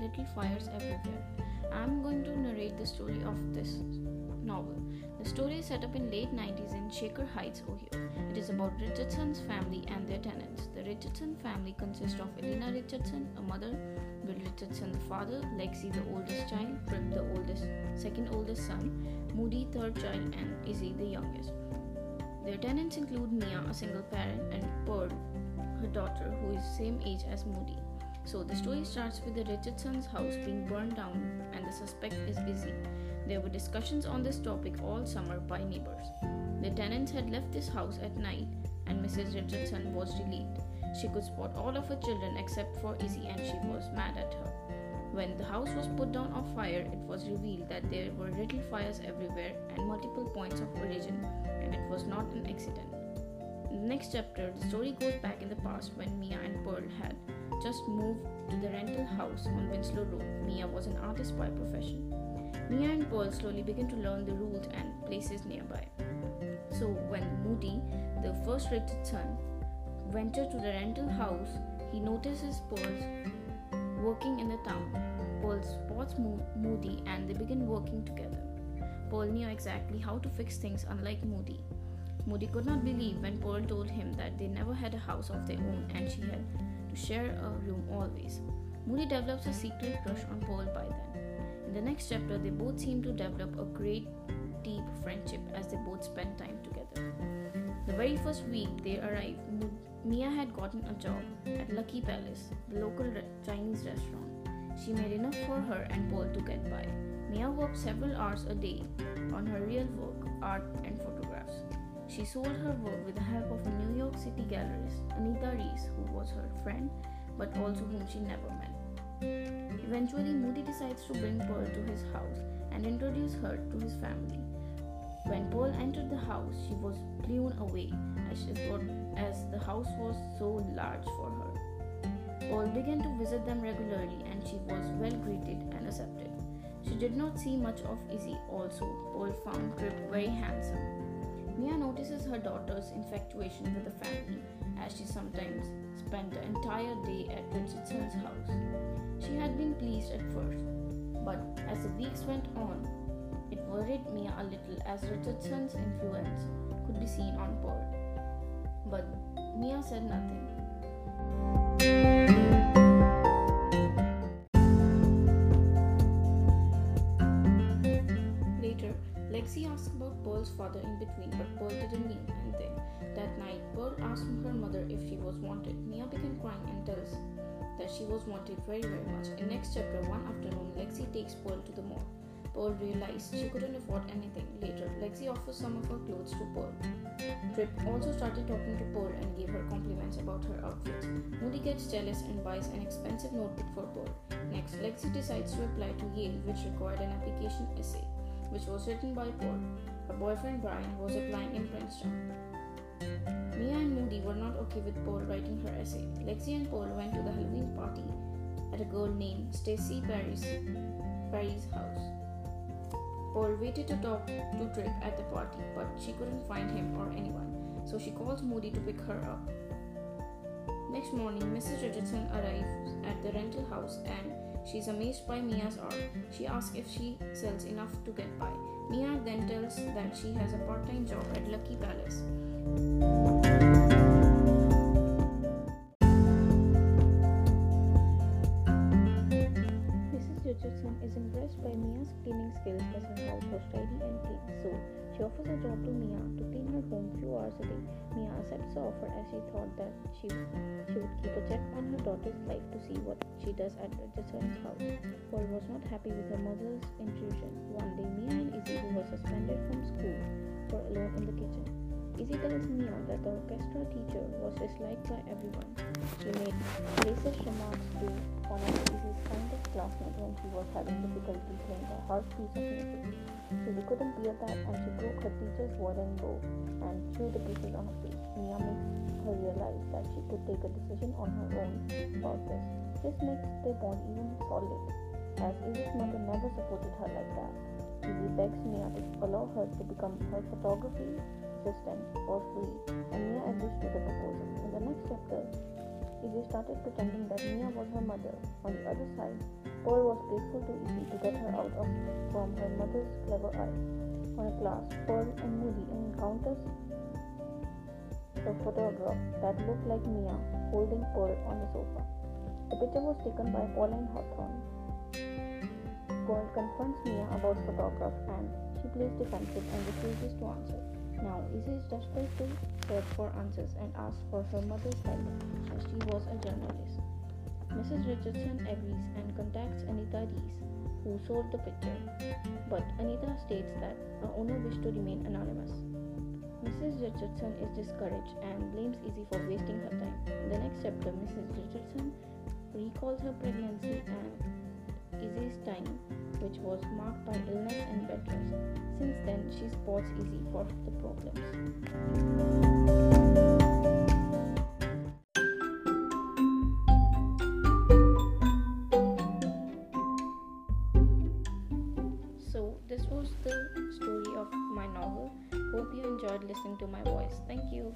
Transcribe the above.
little fires everywhere. I'm going to narrate the story of this novel. The story is set up in late 90s in Shaker Heights, Ohio. It is about Richardson's family and their tenants. The Richardson family consists of Elena Richardson, a mother, Bill Richardson, the father, Lexie, the oldest child, Trip, the oldest, second oldest son, Moody, third child, and Izzy, the youngest. Their tenants include Mia, a single parent, and Pearl, her daughter, who is same age as Moody. So the story starts with the Richardson's house being burned down, and the suspect is Izzy. There were discussions on this topic all summer by neighbors. The tenants had left this house at night, and Mrs. Richardson was relieved. She could spot all of her children except for Izzy, and she was mad at her. When the house was put down on fire, it was revealed that there were little fires everywhere and multiple points of origin, and it was not an accident. In the next chapter, the story goes back in the past when Mia and Pearl had just moved to the rental house on Winslow Road. Mia was an artist by profession. Mia and Pearl slowly began to learn the routes and places nearby. So when Moody, the first rated son, ventured to the rental house, he notices Pearl's working in the town. Pearl spots Moody and they begin working together. Pearl knew exactly how to fix things unlike Moody. Moody could not believe when Pearl told him that they never had a house of their own and she had to share a room always. Moody develops a secret crush on Pearl by then. In the next chapter, they both seem to develop a great deep friendship as they both spend time together. The very first week they arrived, Mia had gotten a job at Lucky Palace, the local re- Chinese restaurant. She made enough for her and Paul to get by. Mia worked several hours a day on her real work, art, and. She sold her work with the help of a New York City gallerist, Anita Rees, who was her friend but also whom she never met. Eventually, Moody decides to bring Pearl to his house and introduce her to his family. When Pearl entered the house, she was blown away as, as the house was so large for her. Pearl began to visit them regularly and she was well greeted and accepted. She did not see much of Izzy, also, Pearl found Trip very handsome. Mia notices her daughter's infatuation with the family as she sometimes spent the entire day at Richardson's house. She had been pleased at first, but as the weeks went on, it worried Mia a little as Richardson's influence could be seen on Pearl. But Mia said nothing. Father in between, but Pearl didn't. And then, that night, Pearl asked her mother if she was wanted. Mia began crying and tells that she was wanted very, very much. In next chapter, one afternoon, Lexie takes Pearl to the mall. Pearl realized she couldn't afford anything. Later, Lexie offers some of her clothes to Pearl. Trip also started talking to Pearl and gave her compliments about her outfits. Moody gets jealous and buys an expensive notebook for Pearl. Next, Lexie decides to apply to Yale, which required an application essay, which was written by Pearl. Her boyfriend Brian was applying in Princeton. Mia and Moody were not okay with Paul writing her essay. Lexie and Paul went to the Halloween party at a girl named Stacy Perry's, Perry's house. Paul waited to talk to Trip at the party, but she couldn't find him or anyone, so she calls Moody to pick her up. Next morning, Mrs. Richardson arrives at the rental house and she's amazed by Mia's art. She asks if she sells enough to get by. Mia then tells that she has a part time job at Lucky Palace. By Mia's cleaning skills as her house was tidy and clean. So, she offers a job to Mia to clean her home few hours a day. Mia accepts the offer as she thought that she, she would keep a check on her daughter's life to see what she does at Richardson's house. Paul was not happy with her mother's intrusion. One day, Mia and Izzy, who was suspended from school, were alone in the kitchen. Izzy tells Mia that the orchestra teacher was disliked by everyone. She made racist remarks to one of Izzy's kindest classmates when she was having difficulty playing a hard piece of music. Izzy couldn't bear that and she broke her teacher's wooden bow and threw the pieces on her face. Mia makes her realize that she could take a decision on her own about this. This makes their bond even solid, as Izzy's mother never supported her like that. Izzy begs Mia to allow her to become her photography assistant for free, and Mia agrees to the proposal. In the next chapter, Izzy started pretending that Mia was her mother. On the other side, Paul was grateful to Izzy to get her out of from her mother's clever eye. On a glass, Paul and Moody encounters a photograph that looked like Mia holding Paul on the sofa. The picture was taken by Pauline Hawthorne. Paul confronts Mia about photograph and she plays defensive and refuses to answer. Now, Izzy is desperate to search for answers and asks for her mother's help as she was a journalist. Mrs. Richardson agrees and contacts Anita Rees, who sold the picture, but Anita states that the owner wished to remain anonymous. Mrs. Richardson is discouraged and blames Izzy for wasting her time. In the next chapter, Mrs. Richardson recalls her pregnancy and Izzy's time, which was marked by illness and bed rest. Then, she spots Izzy for the problems. So, this was the story of my novel. Hope you enjoyed listening to my voice. Thank you.